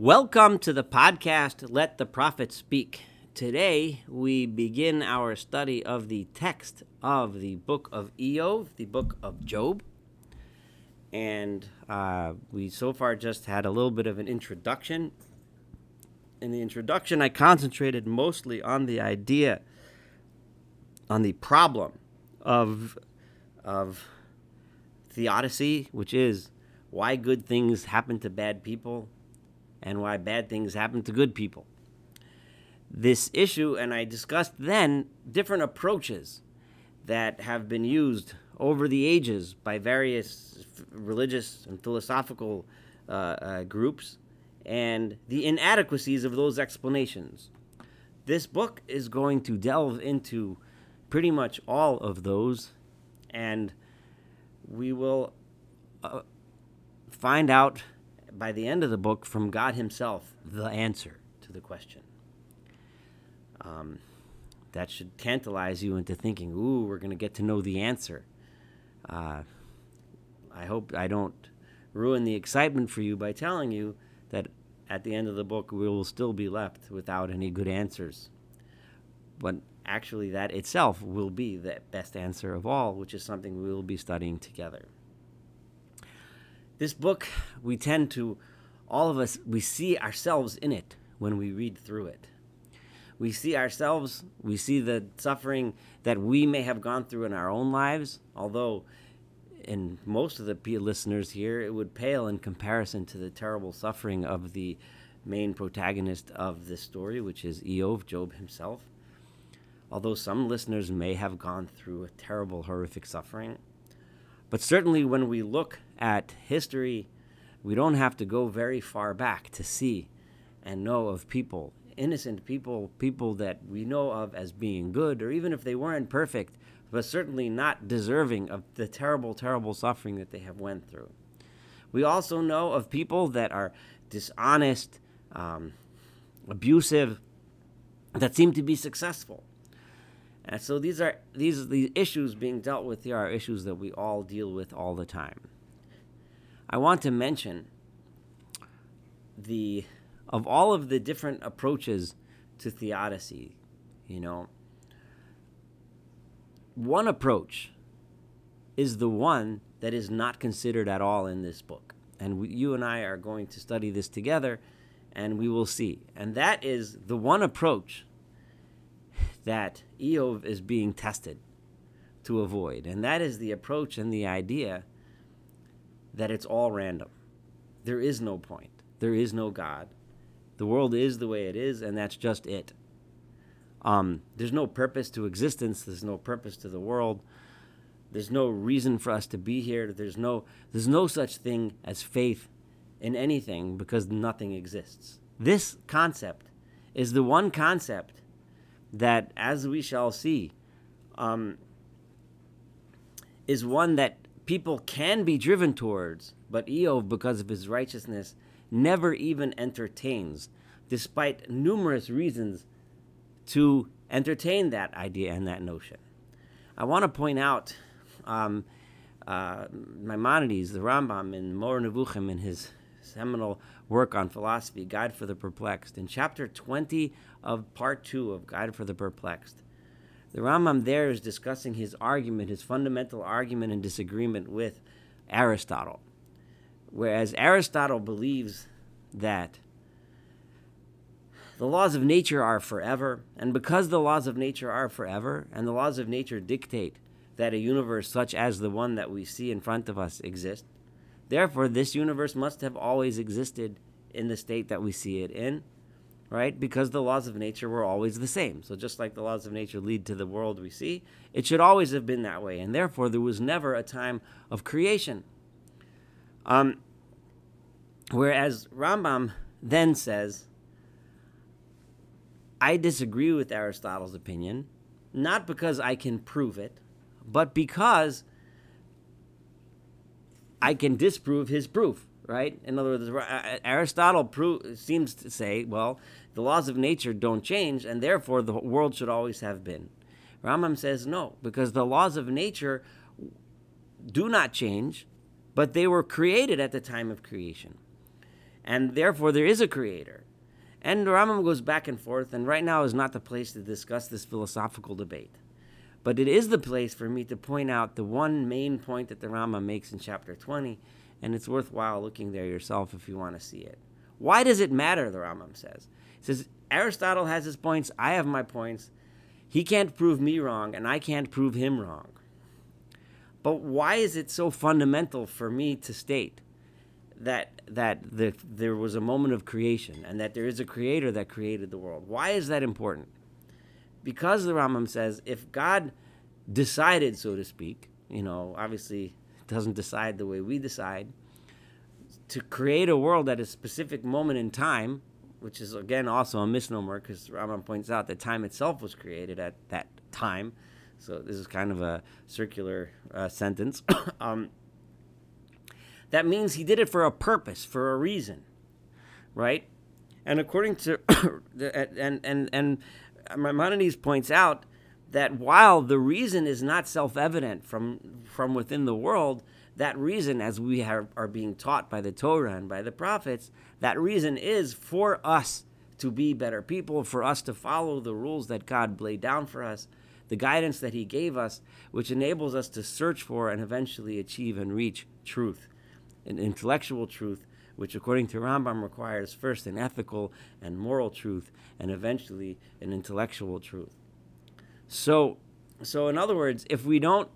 Welcome to the podcast, Let the Prophet Speak. Today, we begin our study of the text of the book of Iyov, the book of Job. And uh, we so far just had a little bit of an introduction. In the introduction, I concentrated mostly on the idea, on the problem of, of theodicy, which is why good things happen to bad people and why bad things happen to good people. This issue, and I discussed then different approaches that have been used over the ages by various religious and philosophical uh, uh, groups and the inadequacies of those explanations. This book is going to delve into pretty much all of those, and we will uh, find out by the end of the book from God Himself the answer to the question. Um, that should tantalize you into thinking, ooh, we're going to get to know the answer. Uh, I hope I don't ruin the excitement for you by telling you that at the end of the book we will still be left without any good answers. But actually, that itself will be the best answer of all, which is something we will be studying together. This book, we tend to, all of us, we see ourselves in it when we read through it. We see ourselves, we see the suffering that we may have gone through in our own lives, although in most of the listeners here, it would pale in comparison to the terrible suffering of the main protagonist of this story, which is Iyov, Job himself. Although some listeners may have gone through a terrible, horrific suffering, but certainly when we look at history, we don't have to go very far back to see and know of people, innocent people, people that we know of as being good, or even if they weren't perfect, but certainly not deserving of the terrible, terrible suffering that they have went through. We also know of people that are dishonest, um, abusive, that seem to be successful. And so these are these the issues being dealt with here are issues that we all deal with all the time. I want to mention the of all of the different approaches to theodicy, you know, one approach is the one that is not considered at all in this book. And we, you and I are going to study this together and we will see. And that is the one approach that Iyov is being tested to avoid. And that is the approach and the idea that it's all random. There is no point, there is no God. The world is the way it is, and that's just it. Um, there's no purpose to existence. There's no purpose to the world. There's no reason for us to be here. There's no there's no such thing as faith in anything because nothing exists. This concept is the one concept that, as we shall see, um, is one that people can be driven towards, but Iyov, because of his righteousness, never even entertains, despite numerous reasons to entertain that idea and that notion. I want to point out um, uh, Maimonides, the Rambam, in Moreh Nevuchim, in his seminal work on philosophy, Guide for the Perplexed, in chapter 20 of part 2 of Guide for the Perplexed. The Rambam there is discussing his argument, his fundamental argument and disagreement with Aristotle. Whereas Aristotle believes that the laws of nature are forever, and because the laws of nature are forever, and the laws of nature dictate that a universe such as the one that we see in front of us exists, Therefore, this universe must have always existed in the state that we see it in, right? Because the laws of nature were always the same. So, just like the laws of nature lead to the world we see, it should always have been that way. And therefore, there was never a time of creation. Um, whereas Rambam then says, I disagree with Aristotle's opinion, not because I can prove it, but because I can disprove his proof, right? In other words, Aristotle pro- seems to say, well, the laws of nature don't change, and therefore the world should always have been. Rambam says no, because the laws of nature do not change, but they were created at the time of creation. and therefore there is a creator. And the Rambam goes back and forth, and right now is not the place to discuss this philosophical debate. But it is the place for me to point out the one main point that the Rambam makes in chapter 20, and it's worthwhile looking there yourself if you want to see it. Why does it matter, the Rambam says? He says, Aristotle has his points, I have my points. He can't prove me wrong, and I can't prove him wrong. But why is it so fundamental for me to state that that the, there was a moment of creation and that there is a creator that created the world? Why is that important? Because the Rambam says if God decided, so to speak, you know, obviously doesn't decide the way we decide, to create a world at a specific moment in time, which is again also a misnomer because Rambam points out that time itself was created at that time. So this is kind of a circular uh, sentence. um, that means he did it for a purpose, for a reason, right? And according to and and and Maimonides points out that while the reason is not self-evident from from within the world, that reason, as we have, are being taught by the Torah and by the prophets, that reason is for us to be better people, for us to follow the rules that God laid down for us, the guidance that He gave us, which enables us to search for and eventually achieve and reach truth, an intellectual truth, which according to Rambam requires first an ethical and moral truth, and eventually an intellectual truth. So, so in other words, if we don't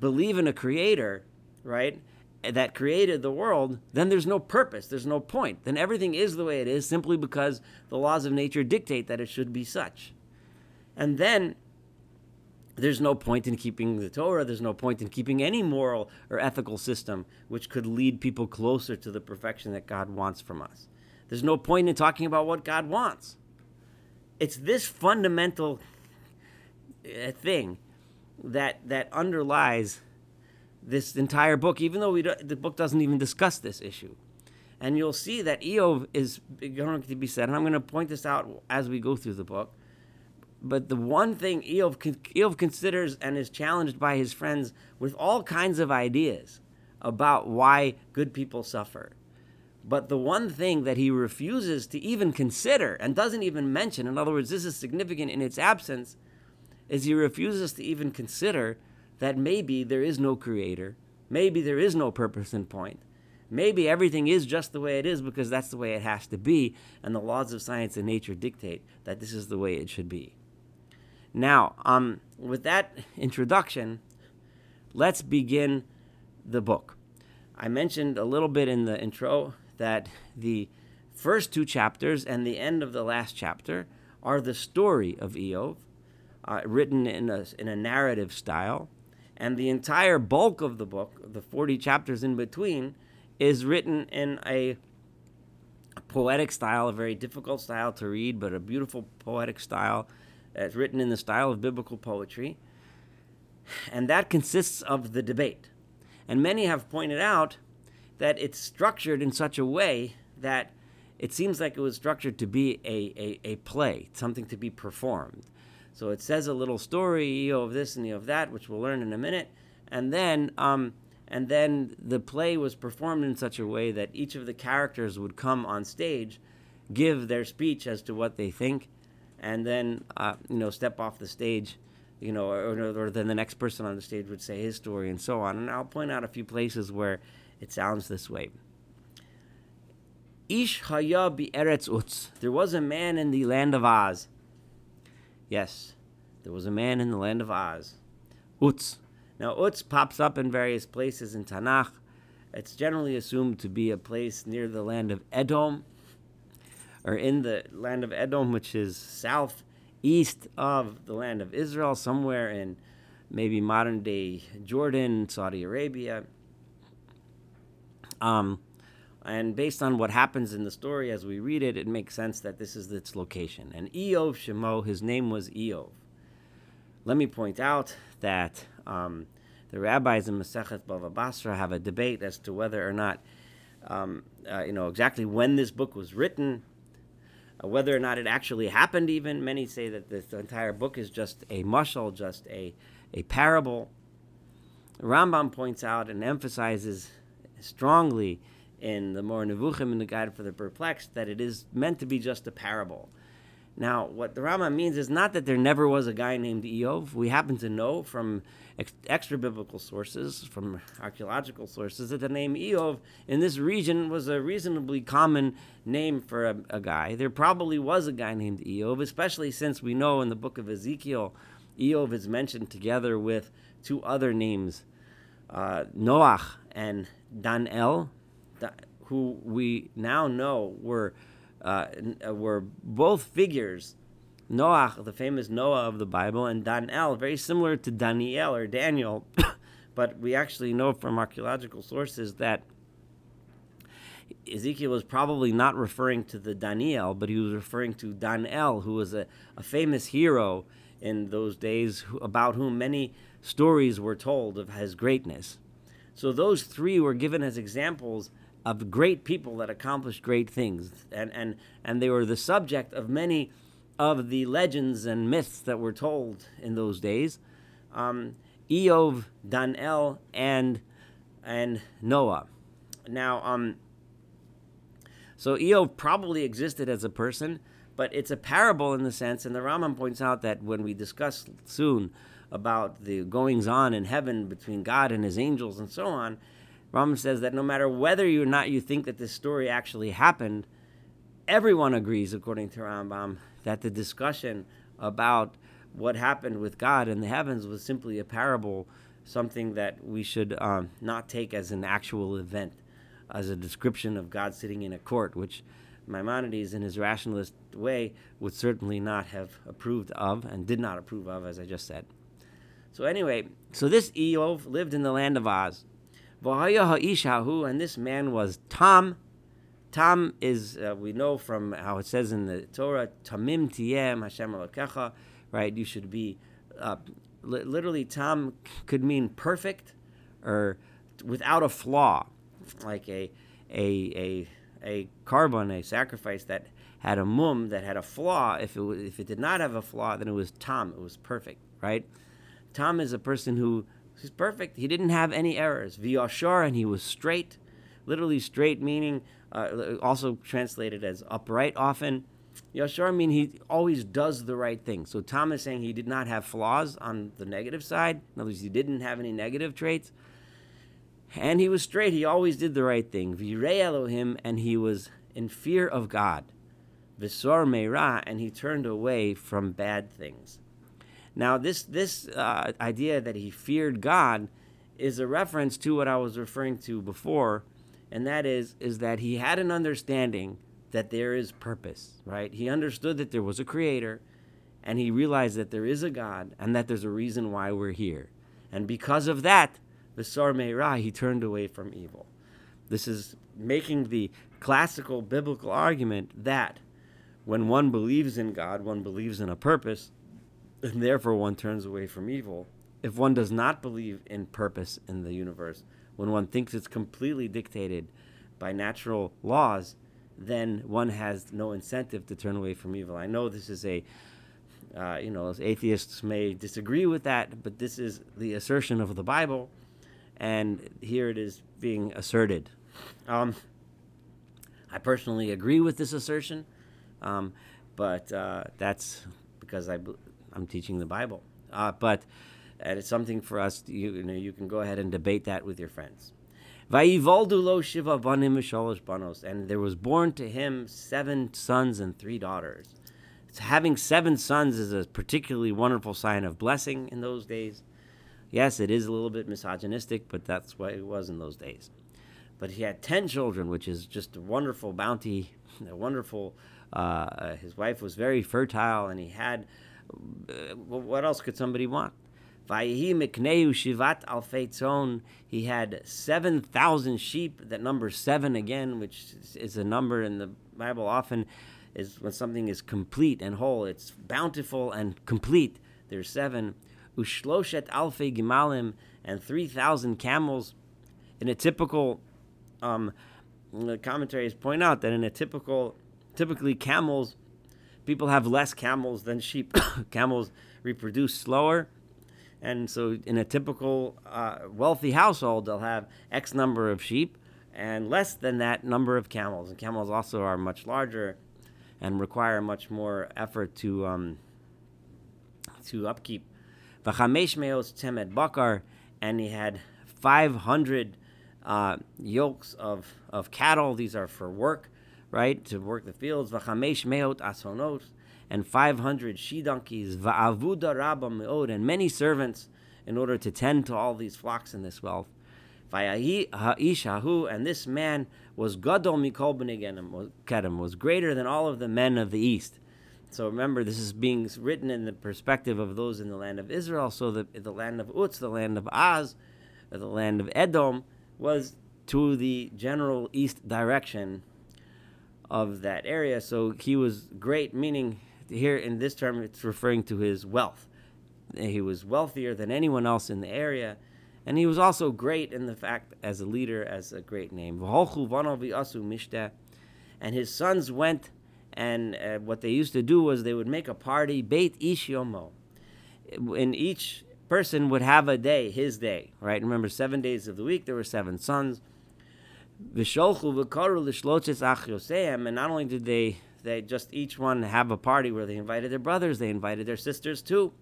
believe in a creator, right, that created the world, then there's no purpose, there's no point. Then everything is the way it is simply because the laws of nature dictate that it should be such. And then there's no point in keeping the Torah, there's no point in keeping any moral or ethical system which could lead people closer to the perfection that God wants from us. There's no point in talking about what God wants. It's this fundamental uh, thing that that underlies this entire book, even though we the book doesn't even discuss this issue. And you'll see that Eov is going to be said, and I'm going to point this out as we go through the book. But the one thing Eov, Eov considers and is challenged by his friends with all kinds of ideas about why good people suffer. But the one thing that he refuses to even consider and doesn't even mention, in other words, this is significant in its absence, is he refuses to even consider that maybe there is no creator, maybe there is no purpose and point. Maybe everything is just the way it is because that's the way it has to be, and the laws of science and nature dictate that this is the way it should be. Now, um, with that introduction, let's begin the book. I mentioned a little bit in the intro that the first two chapters and the end of the last chapter are the story of Eov, uh, written in a, in a narrative style and the entire bulk of the book, the 40 chapters in between, is written in a poetic style, a very difficult style to read, but a beautiful poetic style. It's written in the style of biblical poetry. And that consists of the debate. And many have pointed out that it's structured in such a way that it seems like it was structured to be a, a, a play, something to be performed. So it says a little story, of this and of that, which we'll learn in a minute, and then um, and then the play was performed in such a way that each of the characters would come on stage, give their speech as to what they think, and then uh, you know step off the stage, you know, or, or then the next person on the stage would say his story and so on. And I'll point out a few places where it sounds this way. Ish eretz utz. There was a man in the land of Oz Yes, there was a man in the land of Oz. Utz. Now, Utz pops up in various places in Tanakh. It's generally assumed to be a place near the land of Edom, or in the land of Edom, which is south east of the land of Israel, somewhere in maybe modern day Jordan, Saudi Arabia. Um, and based on what happens in the story as we read it, it makes sense that this is its location. And Eov Shemo, his name was Eov. Let me point out that um, the rabbis in Masechet Bava Basra have a debate as to whether or not, um, uh, you know, exactly when this book was written, uh, whether or not it actually happened. Even many say that this entire book is just a mushal, just a a parable. Rambam points out and emphasizes strongly in the Moreh Nevuchim in the Guide for the Perplexed that it is meant to be just a parable. Now, what the Rambam means is not that there never was a guy named Eov. We happen to know from ex- extra biblical sources, from archaeological sources, that the name Eov in this region was a reasonably common name for a, a guy. There probably was a guy named Eov, especially since we know in the book of Ezekiel, Eov is mentioned together with two other names, uh, Noach and Danel, who we now know were uh, uh, were both figures. Noah, the famous Noah of the Bible, and Daniel, very similar to Daniel or Daniel, but we actually know from archaeological sources that Ezekiel was probably not referring to the Daniel, but he was referring to Daniel, who was a, a famous hero in those days, who, about whom many stories were told of his greatness. So those three were given as examples of great people that accomplished great things, and and and they were the subject of many of the legends and myths that were told in those days. Um, Eov, Danel, and and Noah. Now, um, so Eov probably existed as a person, but it's a parable in the sense, and the Rambam points out that when we discuss soon about the goings on in heaven between God and his angels and so on, Rambam says that no matter whether or not you think that this story actually happened, everyone agrees, according to Rambam, that the discussion about what happened with God in the heavens was simply a parable, something that we should um, not take as an actual event, as a description of God sitting in a court, which Maimonides, in his rationalist way, would certainly not have approved of and did not approve of, as I just said. So, anyway, so this Eov lived in the land of Oz. And this man was Tom. Tom is, uh, we know from how it says in the Torah, Tamim Tiem Hashem Elokecha, right? You should be, uh, li- literally, Tom could mean perfect or without a flaw, like a, a, a, a korban, a sacrifice that had a mum, that had a flaw. If it, if it did not have a flaw, then it was Tom, it was perfect, right? Tom is a person who He's perfect. He didn't have any errors. V'yashar, and he was straight. Literally straight, meaning uh, also translated as upright often. Yashar mean he always does the right thing. So Tom is saying he did not have flaws on the negative side. In other words, he didn't have any negative traits. And he was straight. He always did the right thing. Virei Elohim, and he was in fear of God. Visor Meira, and he turned away from bad things. Now, this this uh, idea that he feared God is a reference to what I was referring to before, and that is is that he had an understanding that there is purpose. Right? He understood that there was a creator, and he realized that there is a God and that there's a reason why we're here. And because of that, the Meirah, he turned away from evil. This is making the classical biblical argument that when one believes in God, one believes in a purpose, and therefore one turns away from evil. If one does not believe in purpose in the universe, when one thinks it's completely dictated by natural laws, then one has no incentive to turn away from evil. I know this is a, uh, you know, atheists may disagree with that, but this is the assertion of the Bible, and here it is being asserted. Um, I personally agree with this assertion, um, but uh, that's because I, I'm teaching the Bible. Uh, but it's something for us. To, you, you, know, you can go ahead and debate that with your friends. and there was born to him seven sons and three daughters. So having seven sons is a particularly wonderful sign of blessing in those days. Yes, it is a little bit misogynistic, but that's what it was in those days. But he had ten children, which is just a wonderful bounty, a wonderful. Uh, his wife was very fertile, and he had uh, what else could somebody want? He had 7,000 sheep. That number seven again, which is a number in the Bible often is when something is complete and whole. It's bountiful and complete. There's seven. Ushloshet alfe gimalim and 3,000 camels. In a typical, um, commentaries point out that in a typical, typically camels people have less camels than sheep. camels reproduce slower. And so, in a typical uh, wealthy household, they'll have X number of sheep and less than that number of camels. And camels also are much larger and require much more effort to um, to upkeep. V'chamesh meos temed bakar, and he had 500 uh, yokes of, of cattle. These are for work, right? To work the fields. V'chamesh meot asonot, and 500 she donkeys. Va'avuda rabba meod, and many servants in order to tend to all these flocks and this wealth. And this man was gadol mikol kedem, was greater than all of the men of the east. So remember, this is being written in the perspective of those in the land of Israel. So the, the land of Utz, the land of Az, the land of Edom, was to the general east direction of that area. So he was great, meaning here in this term, it's referring to his wealth. He was wealthier than anyone else in the area. And he was also great in the fact, as a leader, as a great name. And his sons went and uh, what they used to do was they would make a party, Beit Ish Yomo. And each person would have a day, his day, right? Remember, seven days of the week, there were seven sons. And not only did they, they just each one have a party where they invited their brothers, they invited their sisters too.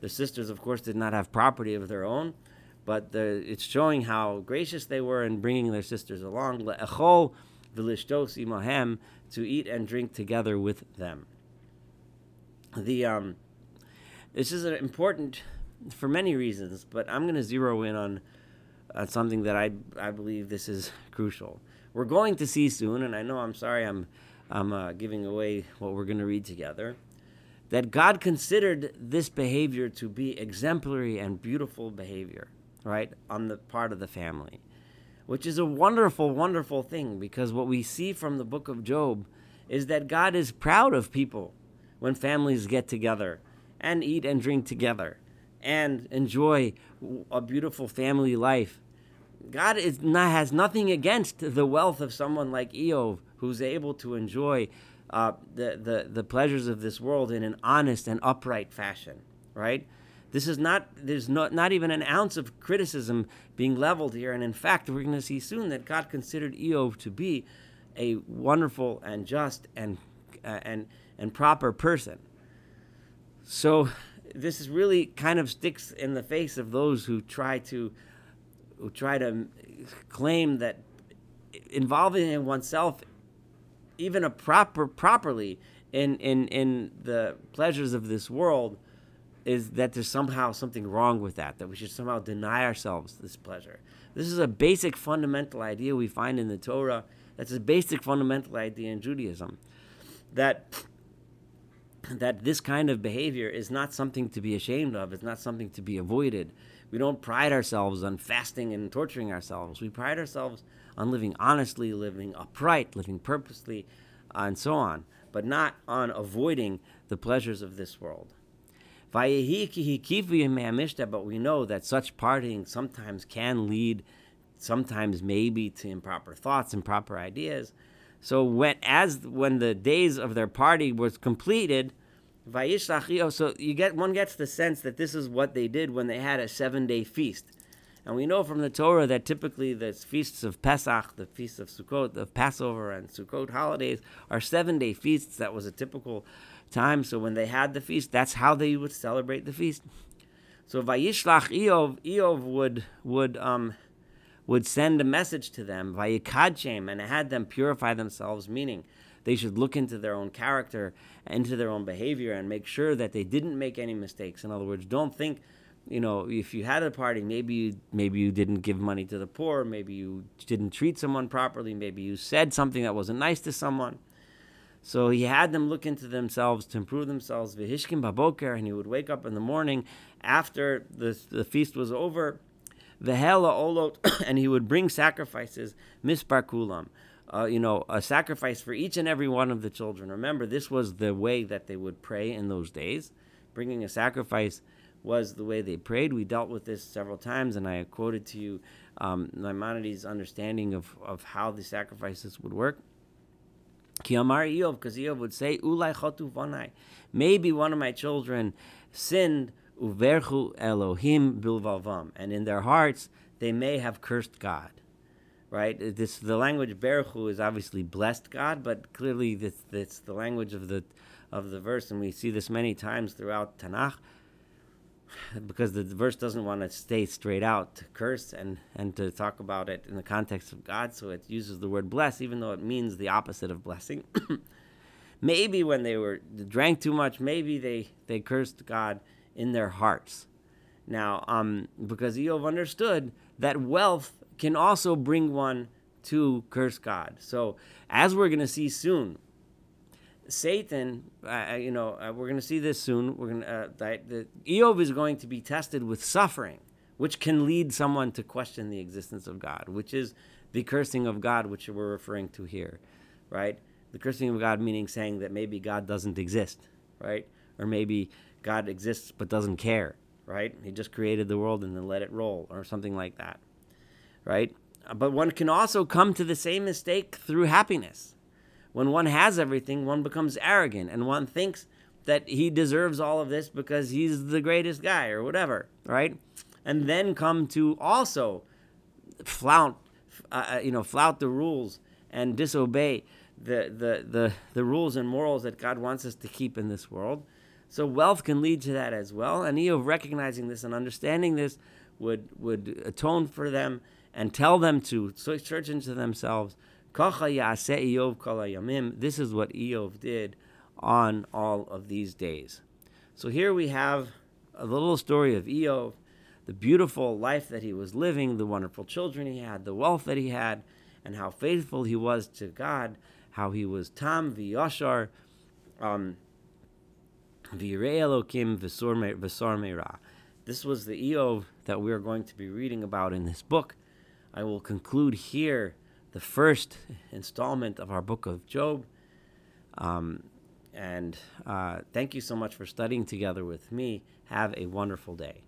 The sisters, of course, did not have property of their own, but the, it's showing how gracious they were in bringing their sisters along Le'echol v'lishtos imahem, to eat and drink together with them. The um, this is important for many reasons, but I'm going to zero in on, on something that I I believe this is crucial. We're going to see soon, and I know I'm sorry I'm I'm uh, giving away what we're going to read together. That God considered this behavior to be exemplary and beautiful behavior, right, on the part of the family which is a wonderful, wonderful thing because what we see from the book of Job is that God is proud of people when families get together and eat and drink together and enjoy a beautiful family life. God is not, has nothing against the wealth of someone like Eov who's able to enjoy uh, the, the, the pleasures of this world in an honest and upright fashion, right? This is not, there's not, not even an ounce of criticism being leveled here. And in fact, we're going to see soon that God considered Eov to be a wonderful and just and, uh, and, and proper person. So this is really kind of sticks in the face of those who try to, who try to claim that involving oneself even a proper properly in, in, in the pleasures of this world is that there's somehow something wrong with that, that we should somehow deny ourselves this pleasure. This is a basic fundamental idea we find in the Torah. That's a basic fundamental idea in Judaism. That that this kind of behavior is not something to be ashamed of, it's not something to be avoided. We don't pride ourselves on fasting and torturing ourselves. We pride ourselves on living honestly, living upright, living purposely, and so on, but not on avoiding the pleasures of this world. But we know that such partying sometimes can lead, sometimes maybe to improper thoughts, improper ideas. So when as when the days of their party was completed, so you get one gets the sense that this is what they did when they had a seven day feast. And we know from the Torah that typically the feasts of Pesach, the feasts of Sukkot, of Passover and Sukkot holidays are seven day feasts. That was a typical time. So when they had the feast, that's how they would celebrate the feast. So Vayishlach Eov, Eov would would um would send a message to them, Vayikadchem, and had them purify themselves, meaning they should look into their own character, into their own behavior, and make sure that they didn't make any mistakes. In other words, don't think, you know, if you had a party, maybe you maybe you didn't give money to the poor, maybe you didn't treat someone properly, maybe you said something that wasn't nice to someone. So he had them look into themselves to improve themselves. Vihishkim baboker, and he would wake up in the morning after the, the feast was over. Vehela olot, and he would bring sacrifices, mispar kulam. Uh, you know, a sacrifice for each and every one of the children. Remember, this was the way that they would pray in those days. Bringing a sacrifice was the way they prayed. We dealt with this several times, and I quoted to you um, Maimonides' understanding of, of how the sacrifices would work. Ki Amar Eov, because Eov would say, Ulai chotu vanai. Maybe one of my children sinned, uverchu Elohim bilvalvam, and in their hearts they may have cursed God. Right? This the language Beruchu is obviously blessed God, but clearly this it's the language of the of the verse, and we see this many times throughout Tanakh because the verse doesn't want to stay straight out to curse and, and to talk about it in the context of God, so it uses the word bless, even though it means the opposite of blessing. maybe when they were drank too much, maybe they, they cursed God in their hearts. Now, um, because Eov understood that wealth can also bring one to curse God. So, as we're going to see soon, Satan, uh, you know, uh, we're going to see this soon. We're going to that Eov is going to be tested with suffering, which can lead someone to question the existence of God, which is the cursing of God, which we're referring to here, right? The cursing of God meaning saying that maybe God doesn't exist, right? Or maybe God exists but doesn't care, right? He just created the world and then let it roll, or something like that, right? But one can also come to the same mistake through happiness when one has everything, one becomes arrogant and one thinks that he deserves all of this because he's the greatest guy or whatever, right? And then come to also flout, uh, uh, you know, flout the rules and disobey the, the, the, the rules and morals that God wants us to keep in this world. So wealth can lead to that as well. And Eov recognizing this and understanding this would, would atone for them and tell them to search into themselves this is what Eov did on all of these days. So here we have a little story of Eov, the beautiful life that he was living, the wonderful children he had, the wealth that he had, and how faithful he was to God, how he was tam v'yashar, um, Elokim v'sor meira. This was the Eov that we are going to be reading about in this book. I will conclude here the first installment of our book of Job. Um, and uh, thank you so much for studying together with me. Have a wonderful day.